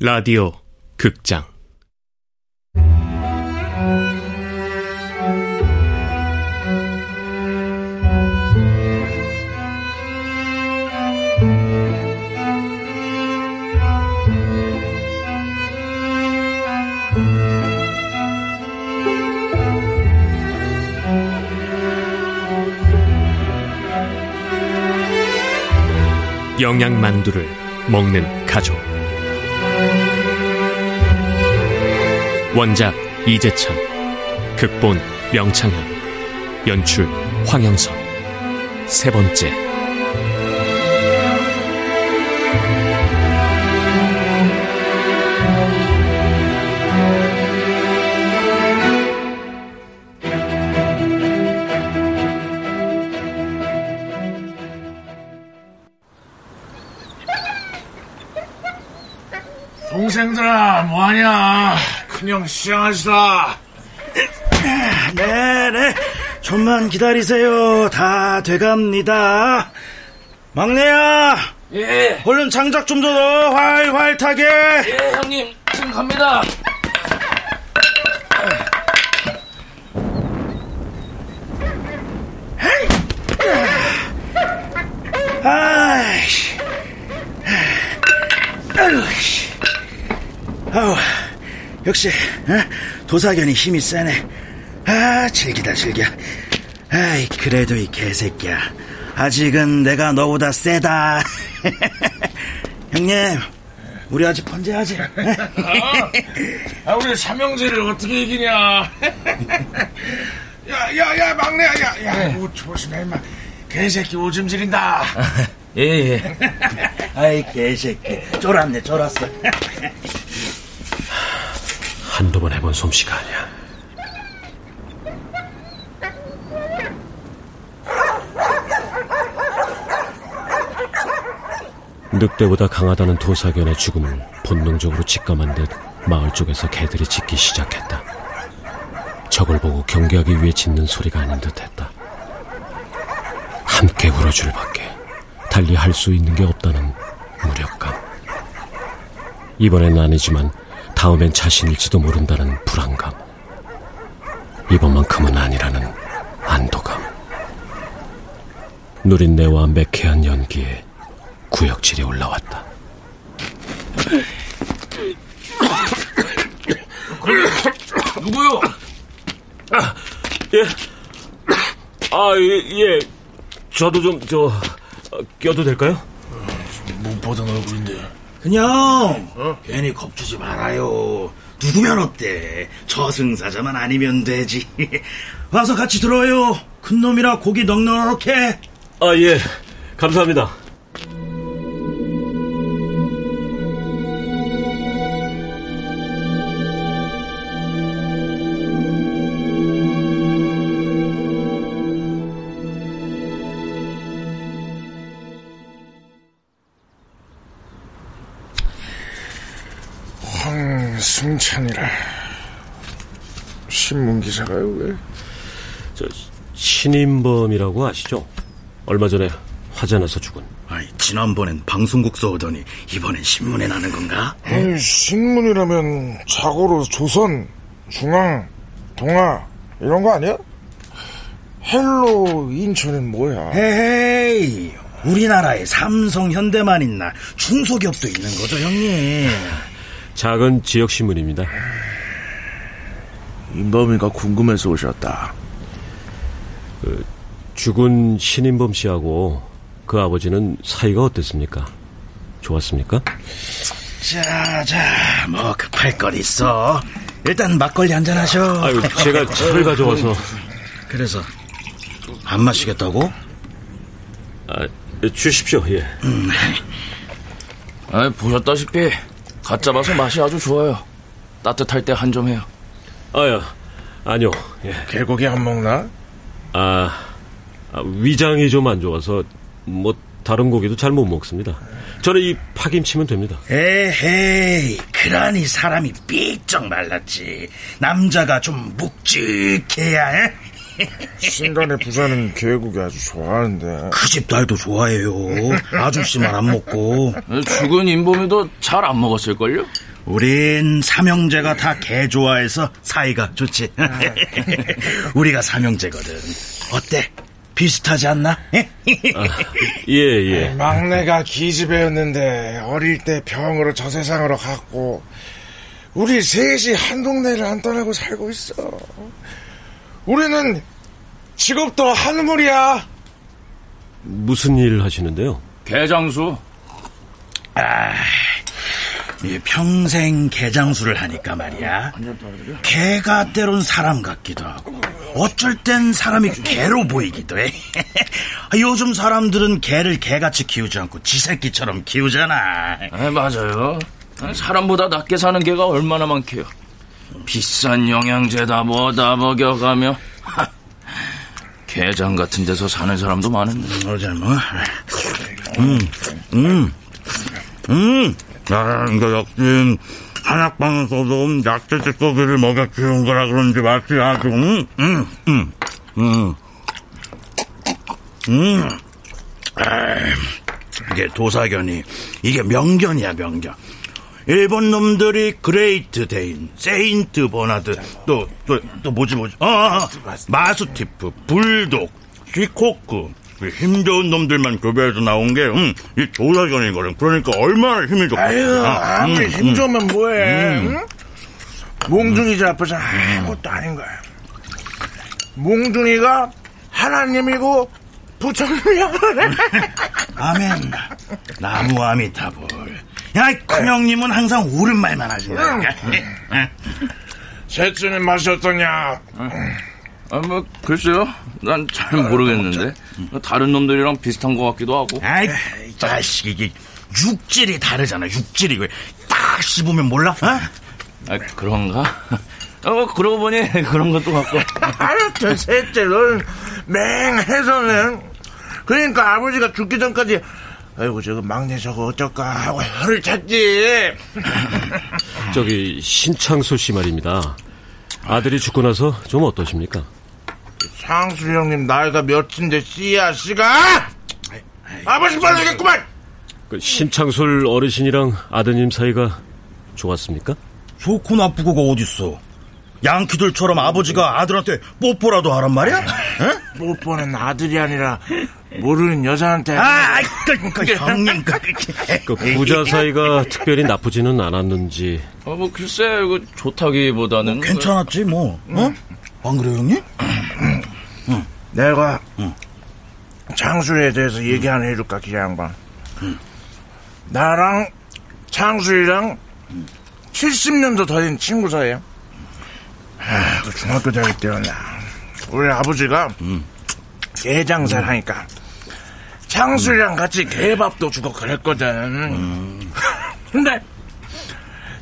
라디오 극장. 영양만두를 먹는 가족 원작 이재찬 극본 명창현 연출 황영선. 세 번째. 동생들아 뭐하냐 큰형 시장하시다. 네네. 좀만 기다리세요. 다 돼갑니다. 막내야! 예, 얼른 장작 좀더 활활 타게. 예, 형님, 지금 갑니다. 아이씨 아이씨 아우 역시 어? 도사견이 힘이 세네. 아 즐기다 즐겨. 아이 그래도 이 개새끼야. 아직은 내가 너보다 세다. 형님 우리 아직 번제하지? 아 우리 삼형제를 어떻게 이기냐? 야 야 야 막내야 야야 오 조심해 임마. 개새끼 오줌 지린다. 예, 예. 아이 개새끼. 쫄았네 쫄았어 한두 번 해본 솜씨가 아니야 늑대보다 강하다는 도사견의 죽음을 본능적으로 직감한 듯 마을 쪽에서 개들이 짖기 시작했다. 적을 보고 경계하기 위해 짖는 소리가 아닌 듯했다. 함께 울어줄 밖에 달리 할 수 있는 게 없다는 무력감. 이번엔 아니지만 다음엔 자신일지도 모른다는 불안감. 이번만큼은 아니라는 안도감. 누린내와 매캐한 연기에 구역질이 올라왔다. 누구요? 예. 아, 예, 예. 저도 좀, 저, 어, 껴도 될까요? 못 보던 얼굴인데 그냥 괜히 겁주지 말아요. 누구면 어때? 저승사자만 아니면 되지. 와서 같이 들어요. 큰 놈이라 고기 넉넉해. 아, 예. 감사합니다. 신문 기사가요 왜? 저, 신인범이라고 아시죠? 얼마 전에 화재 나서 죽은. 아이, 지난번엔 방송국서 오더니 이번엔 신문에 나는 건가? 아니, 신문이라면 자고로 조선, 중앙, 동아 이런 거 아니야? Hello 인천은 뭐야? 헤이 우리나라에 삼성, 현대만 있나 중소기업도 있는 거죠, 형님. 작은 지역 신문입니다. 인범이가 궁금해서 오셨다. 죽은 신인범 씨하고 그 아버지는 사이가 어땠습니까? 좋았습니까? 자, 자, 뭐 급할 것 있어. 일단 막걸리 한잔 하셔. 아유, 제가 차를 가져와서. 그래서 안 마시겠다고? 아, 주십시오, 예. 아, 보셨다시피 갓 잡아서 맛이 아주 좋아요. 따뜻할 때 한 점 해요. 아야, 아니요, 예. 개고기 안 먹나? 아, 아, 위장이 좀 안 좋아서, 뭐, 다른 고기도 잘 못 먹습니다. 저는 이 파김치면 됩니다. 에헤이, 그러니 사람이 삐쩍 말랐지. 남자가 좀 묵직해야, 에? 신간의 부자는 개고기 아주 좋아하는데. 그 집 딸도 좋아해요. 아저씨만 안 먹고. 죽은 인범이도 잘 안 먹었을걸요? 우린 삼형제가 다 개 좋아해서 사이가 좋지. 우리가 삼형제거든. 어때? 비슷하지 않나? 아, 예, 예. 막내가 기집애였는데 어릴 때 병으로 저 세상으로 갔고 우리 셋이 한 동네를 안 떠나고 살고 있어. 우리는 직업도 한물이야. 무슨 일 하시는데요? 개장수. 아, 평생 개장수를 하니까 말이야. 개가 때론 사람 같기도 하고, 어쩔 땐 사람이 개로 보이기도 해. 요즘 사람들은 개를 개같이 키우지 않고 지새끼처럼 키우잖아. 네, 맞아요. 사람보다 낮게 사는 개가 얼마나 많게요. 비싼 영양제다 뭐다 먹여가며 개장 같은 데서 사는 사람도 많은데. 어제 뭐, 음, 음, 음. 아, 이거 역시 한약방에서도 약재 찌꺼기를 먹여 키운 거라 그런지 맛이 아주 음, 음, 음, 음, 음. 아, 이게 도사견이 이게 명견이야 명견. 일본 놈들이 그레이트 데인, 세인트 버나드, 또, 또, 또 뭐지, 뭐지, 어, 어, 어. 마스티프, 불독, 쥐코크, 힘 좋은 놈들만 교배해서 나온 게, 음, 이 도사견이거든. 그러니까 얼마나 힘이 좋겠어. 아유, 아, 아무리 음, 힘 좋으면 뭐해. 음. 응? 몽둥이 앞에선 아무것도 아닌 거야. 몽둥이가 하나님이고 부처님이야. 아멘. 나무 아미타불. 야, 큰 형님은 항상 옳은 말만 하시니까. 셋째는 맛이 어떠냐? 아, 뭐, 글쎄요. 난 잘 모르겠는데. 다른 놈들이랑 비슷한 것 같기도 하고. 아이, 자식, 이게 육질이 다르잖아, 육질이. 딱 씹으면 몰라? 어? 아, 그런가? 어, 그러고 보니 그런 것도 같고. 아유, 저 셋째는 맹해서는. 그러니까 아버지가 죽기 전까지 아이고 저거 막내 저거 어쩔까 하고 혀를 찾지. 저기 신창수 씨 말입니다. 아들이 죽고 나서 좀 어떠십니까? 상수 형님 나이가 몇인데 씨야 씨가 아버지 빨리겠구만. 그 신창술 어르신이랑 아드님 사이가 좋았습니까? 좋고 나쁘고가 어딨어. 양키들처럼 아버지가 아들한테 뽀뽀라도 하란 말이야? 어? 뽀뽀는 아들이 아니라 모르는 여자한테. 아, 아이, 그, 그, 형님, 그, 그 부자 사이가 특별히 나쁘지는 않았는지 어, 뭐, 글쎄, 이거 좋다기보다는. 괜찮았지, 뭐. 어? 안 그래요, 형님? 내가 창수에 대해서 얘기 하나 해줄까 기자 양반. 나랑 창수이랑 70년도 더 된 친구 사이야. 아, 그 중학교 다닐 때였나. 우리 아버지가 개 장사를 하니까 창수이랑 같이 개밥도 주고 그랬거든. 근데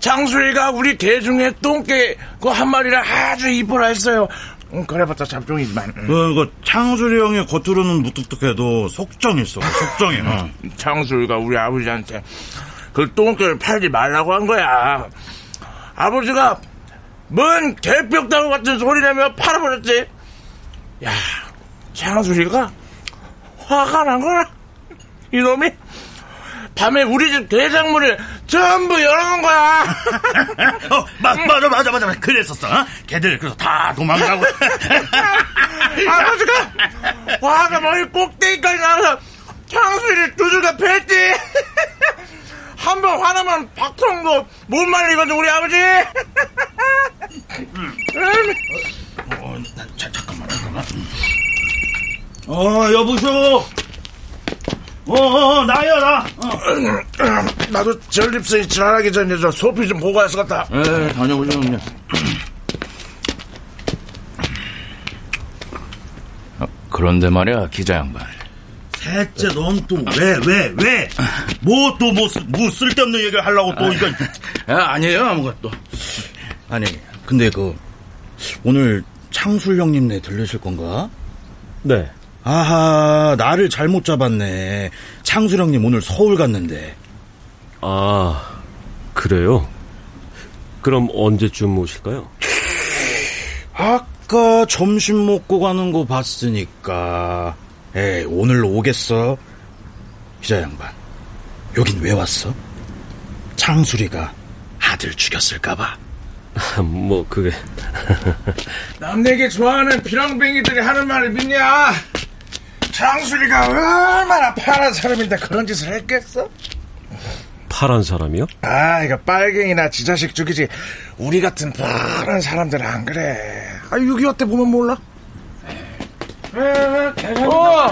창수이가 우리 개 중에 똥개 그 한 마리를 아주 이뻐라 했어요. 음, 그래봤자 잡종이지만. 음. 그, 그, 창수리 형이 겉으로는 무뚝뚝해도 속정 있어, 속정이. 어. 창수이가 우리 아버지한테 그 똥개를 팔지 말라고 한 거야. 아버지가 뭔 개벽다구 같은 소리내며 팔아버렸지. 야, 창수이가 화가 난 거야. 이놈이 밤에 우리 집 대장문을 전부 열어놓은 거야. 어, 마, 맞아, 맞아, 맞아. 그랬었어. 어? 걔들, 그래서 다 도망가고. 아버지가 화가 머리 꼭대기까지 나와서 창수이를 두들겨 팼지. 한 번 화나면 박통도 못 말리거든 우리 아버지. 어, 나, 자, 잠깐만, 잠깐만. 어, 여보쇼. 어, 어, 나야, 나. 어. 나도 전립선이 지랄하기 전에 저 소피 좀 보고 와서 갔다. 예, 다녀오죠. 아, 그런데 말이야, 기자 양반. 셋째, 넌또 왜, 왜, 왜? 뭐 또 뭐, 뭐 쓸데없는 얘기를 하려고 또 이거. 아, 아니에요, 아무것도. 아니, 근데 그, 오늘 창술 형님네 들르실 건가? 네 아하, 나를 잘못 잡았네. 창술 형님 오늘 서울 갔는데. 아, 그래요? 그럼 언제쯤 오실까요? 아까 점심 먹고 가는 거 봤으니까. 에이, 오늘 오겠어? 기자 양반, 여긴 왜 왔어? 창수리가 아들 죽였을까봐. 뭐 그게 남 얘기 좋아하는 비랑뱅이들이 하는 말을 믿냐? 장수리가 얼마나 파란 사람인데 그런 짓을 했겠어? 파란 사람이요? 아, 이거 빨갱이나 지자식 죽이지. 우리 같은 파란 사람들은 안 그래. 아, 6.25 때 보면 몰라? 어,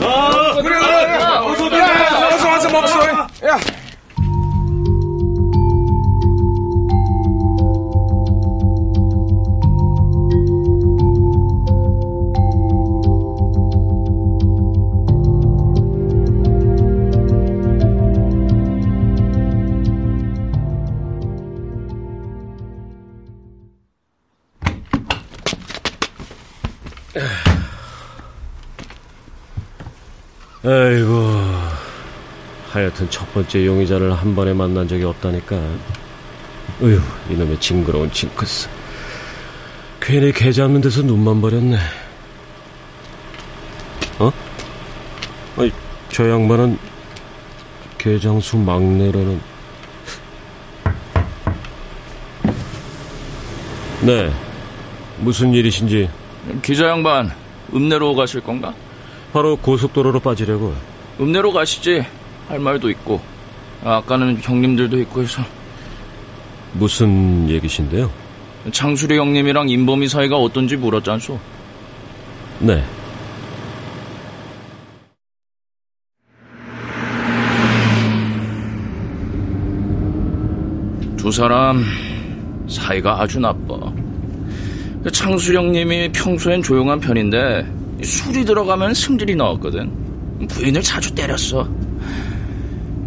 어, 그래, 그래, 하여튼 첫 번째 용의자를 한 번에 만난 적이 없다니까 으휴 이놈의 징그러운 징크스 괜히 개 잡는 데서 눈만 버렸네 어? 아니 저 양반은 개장수 막내라는 네 무슨 일이신지 기자 양반, 읍내로 가실 건가? 바로 고속도로로 빠지려고 읍내로 가시지. 할 말도 있고. 아까는 형님들도 있고 해서. 무슨 얘기신데요? 창수리 형님이랑 인범이 사이가 어떤지 물었잖소. 네 두 사람 사이가 아주 나빠. 그 창수리 형님이 평소엔 조용한 편인데 술이 들어가면 승질이 나왔거든. 부인을 자주 때렸어.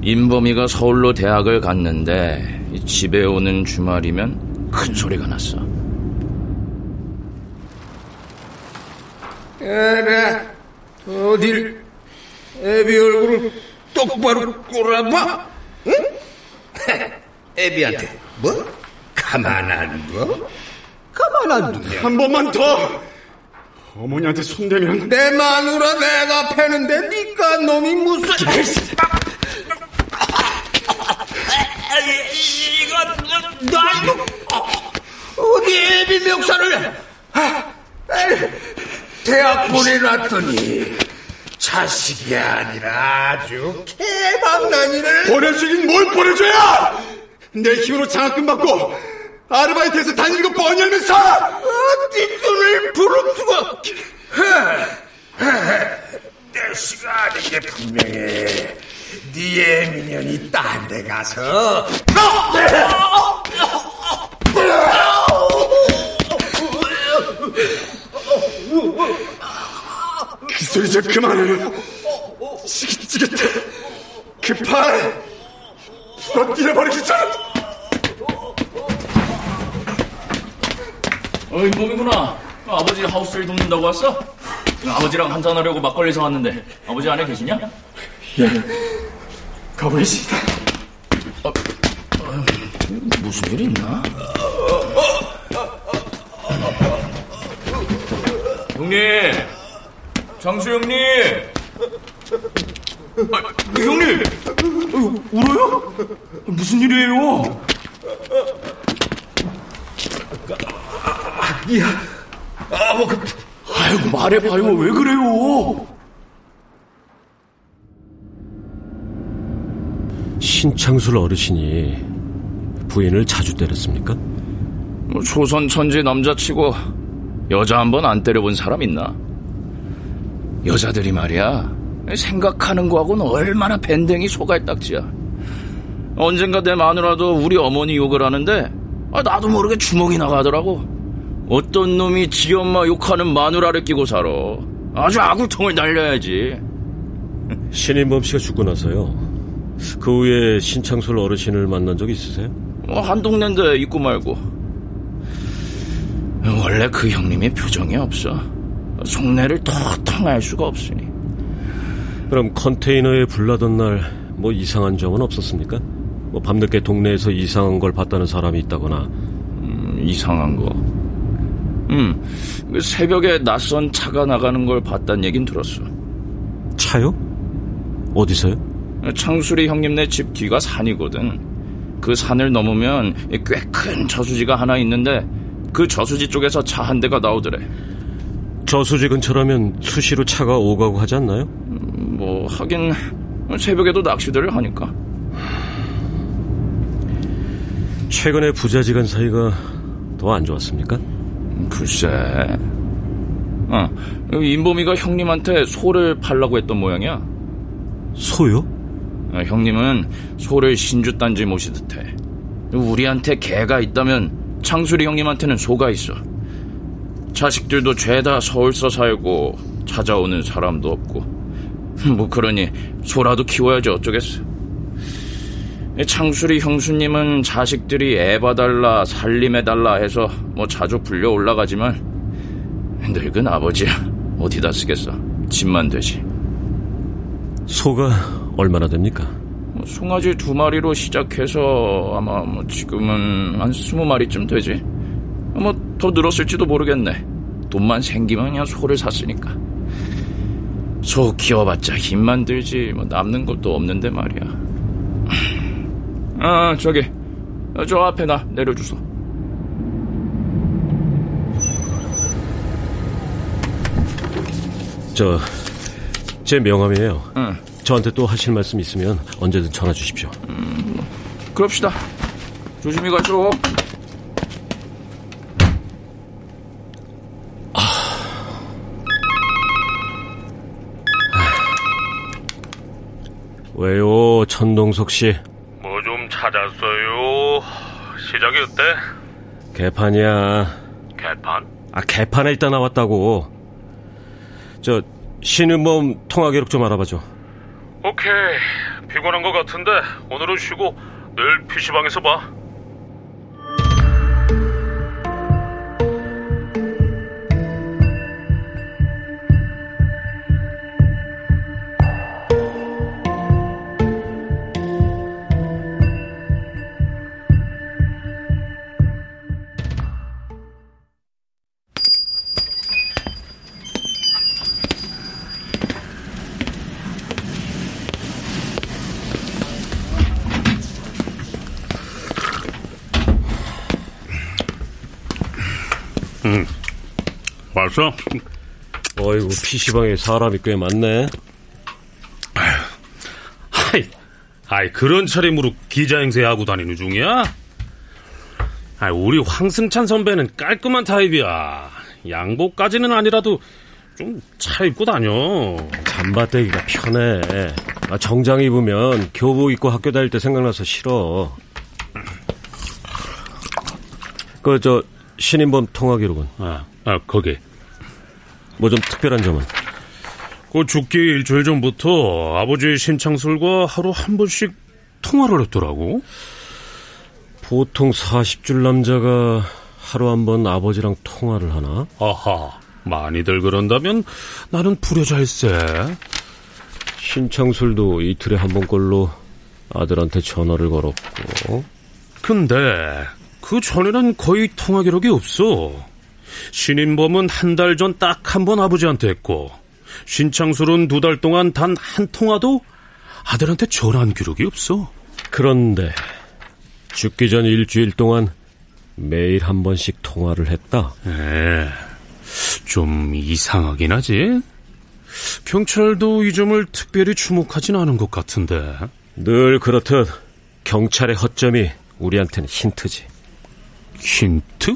인범이가 서울로 대학을 갔는데 집에 오는 주말이면 큰 소리가 났어. 에라, 어딜 애비 얼굴을 똑바로 꼬라봐? 응? 애비한테 뭐? 가만 안 둬? 가만 안 두냐? 한 번만 더! 어머니한테 손대면 내 마누라 내가 패는데 니까 놈이 무슨... 이거 나 어디 애비 멱살을 대학 보내놨더니 자식이 아니라 아주 개방난이를. 보내주긴 뭘 보내줘야! 내 힘으로 장학금 받고 아르바이트에서 다니는 거 뻔히 알면서! 어디 눈을 부릅뜨고. 내 시가 아닌 게 분명해. 네 애미년이 딴 데 가서. 그 소리 좀 그만해요. 지긋지긋해. 그팔 부러뜨려버리기 전 어, 인범이구나. 아버지 하우스를 돕는다고 왔어? 아버지랑 한잔하려고 막걸리 사왔는데 아버지 안에 계시냐? 가보겠습니다. 무슨 일 있나? 형님! 장수 형님! 아, 형님! 어, 울어요? 무슨 일이에요? 아이고, 말해봐요. 왜 그래요? 신창술 어르신이 부인을 자주 때렸습니까? 뭐 조선 천지 남자치고 여자 한 번 안 때려본 사람 있나? 여자들이 말이야 생각하는 거하고는 얼마나 밴댕이 소갈딱지야. 언젠가 내 마누라도 우리 어머니 욕을 하는데 아, 나도 모르게 주먹이 나가더라고. 어떤 놈이 지 엄마 욕하는 마누라를 끼고 살아. 아주 아굴통을 날려야지. 신인범 씨가 죽고 나서요. 그 후에 신창술 어르신을 만난 적 있으세요? 어, 한 동네인데 있고 말고. 원래 그 형님이 표정이 없어. 속내를 텅텅 알 수가 없으니. 그럼 컨테이너에 불나던 날 뭐 이상한 점은 없었습니까? 뭐 밤늦게 동네에서 이상한 걸 봤다는 사람이 있다거나 음, 이상한 거. 음, 그 새벽에 낯선 차가 나가는 걸 봤단 얘긴 들었어. 차요? 어디서요? 창수리 형님네 집 뒤가 산이거든. 그 산을 넘으면 꽤 큰 저수지가 하나 있는데 그 저수지 쪽에서 차 한 대가 나오더래. 저수지 근처라면 수시로 차가 오가고 하지 않나요? 음, 뭐 하긴 새벽에도 낚시들을 하니까. 최근에 부자지간 사이가 더 안 좋았습니까? 글쎄. 어, 인범이가 형님한테 소를 팔라고 했던 모양이야. 소요? 어, 형님은 소를 신주단지 모시듯 해. 우리한테 개가 있다면 창수리 형님한테는 소가 있어. 자식들도 죄다 서울서 살고 찾아오는 사람도 없고 뭐 그러니 소라도 키워야지 어쩌겠어. 창수리 형수님은 자식들이 애 봐달라 살림해달라 해서 뭐 자주 불려 올라가지만 늙은 아버지야 어디다 쓰겠어 집만 되지 소가 얼마나 됩니까? 뭐 송아지 두 마리로 시작해서 아마 뭐 지금은 한 스무 마리쯤 되지 뭐 더 늘었을지도 모르겠네 돈만 생기면 그냥 소를 샀으니까 소 키워봤자 힘만 들지 뭐 남는 것도 없는데 말이야 아, 저기, 저 앞에 나 내려주소. 저, 제 명함이에요. 응. 저한테 또 하실 말씀 있으면 언제든 전화 주십시오. 음, 그럽시다. 조심히 가죠. 왜요, 천동석 씨? 뭐 좀 찾았어요. 시작이 어때? 개판이야. 개판? 아, 개판에 있다 나왔다고. 저, 신은범 통화 기록 좀 알아봐줘. 오케이. 피곤한 것 같은데 오늘은 쉬고 내일 PC방에서 봐. 왔어? 어이구, PC방에 사람이 꽤 많네. 아이, 아이, 그런 차림으로 기자 행세 하고 다니는 중이야? 아이, 우리 황승찬 선배는 깔끔한 타입이야. 양복까지는 아니라도 좀 차입고 다녀. 잠바떼기가 편해. 아, 정장 입으면 교복 입고 학교 다닐 때 생각나서 싫어. 그, 저, 신인범 통화 기록은? 아, 아, 거기. 뭐 좀 특별한 점은? 그 죽기 일주일 전부터 아버지 신창술과 하루 한 번씩 통화를 했더라고. 보통 40줄 남자가 하루 한 번 아버지랑 통화를 하나? 아하, 많이들 그런다면 나는 불효자일세. 신창술도 이틀에 한 번꼴로 아들한테 전화를 걸었고. 근데 그 전에는 거의 통화 기록이 없어. 신인범은 한 달 전 딱 한 번 아버지한테 했고, 신창술은 두 달 동안 단 한 통화도 아들한테 전화한 기록이 없어. 그런데 죽기 전 일주일 동안 매일 한 번씩 통화를 했다. 에, 좀 이상하긴 하지. 경찰도 이 점을 특별히 주목하진 않은 것 같은데. 늘 그렇듯 경찰의 허점이 우리한테는 힌트지. 힌트?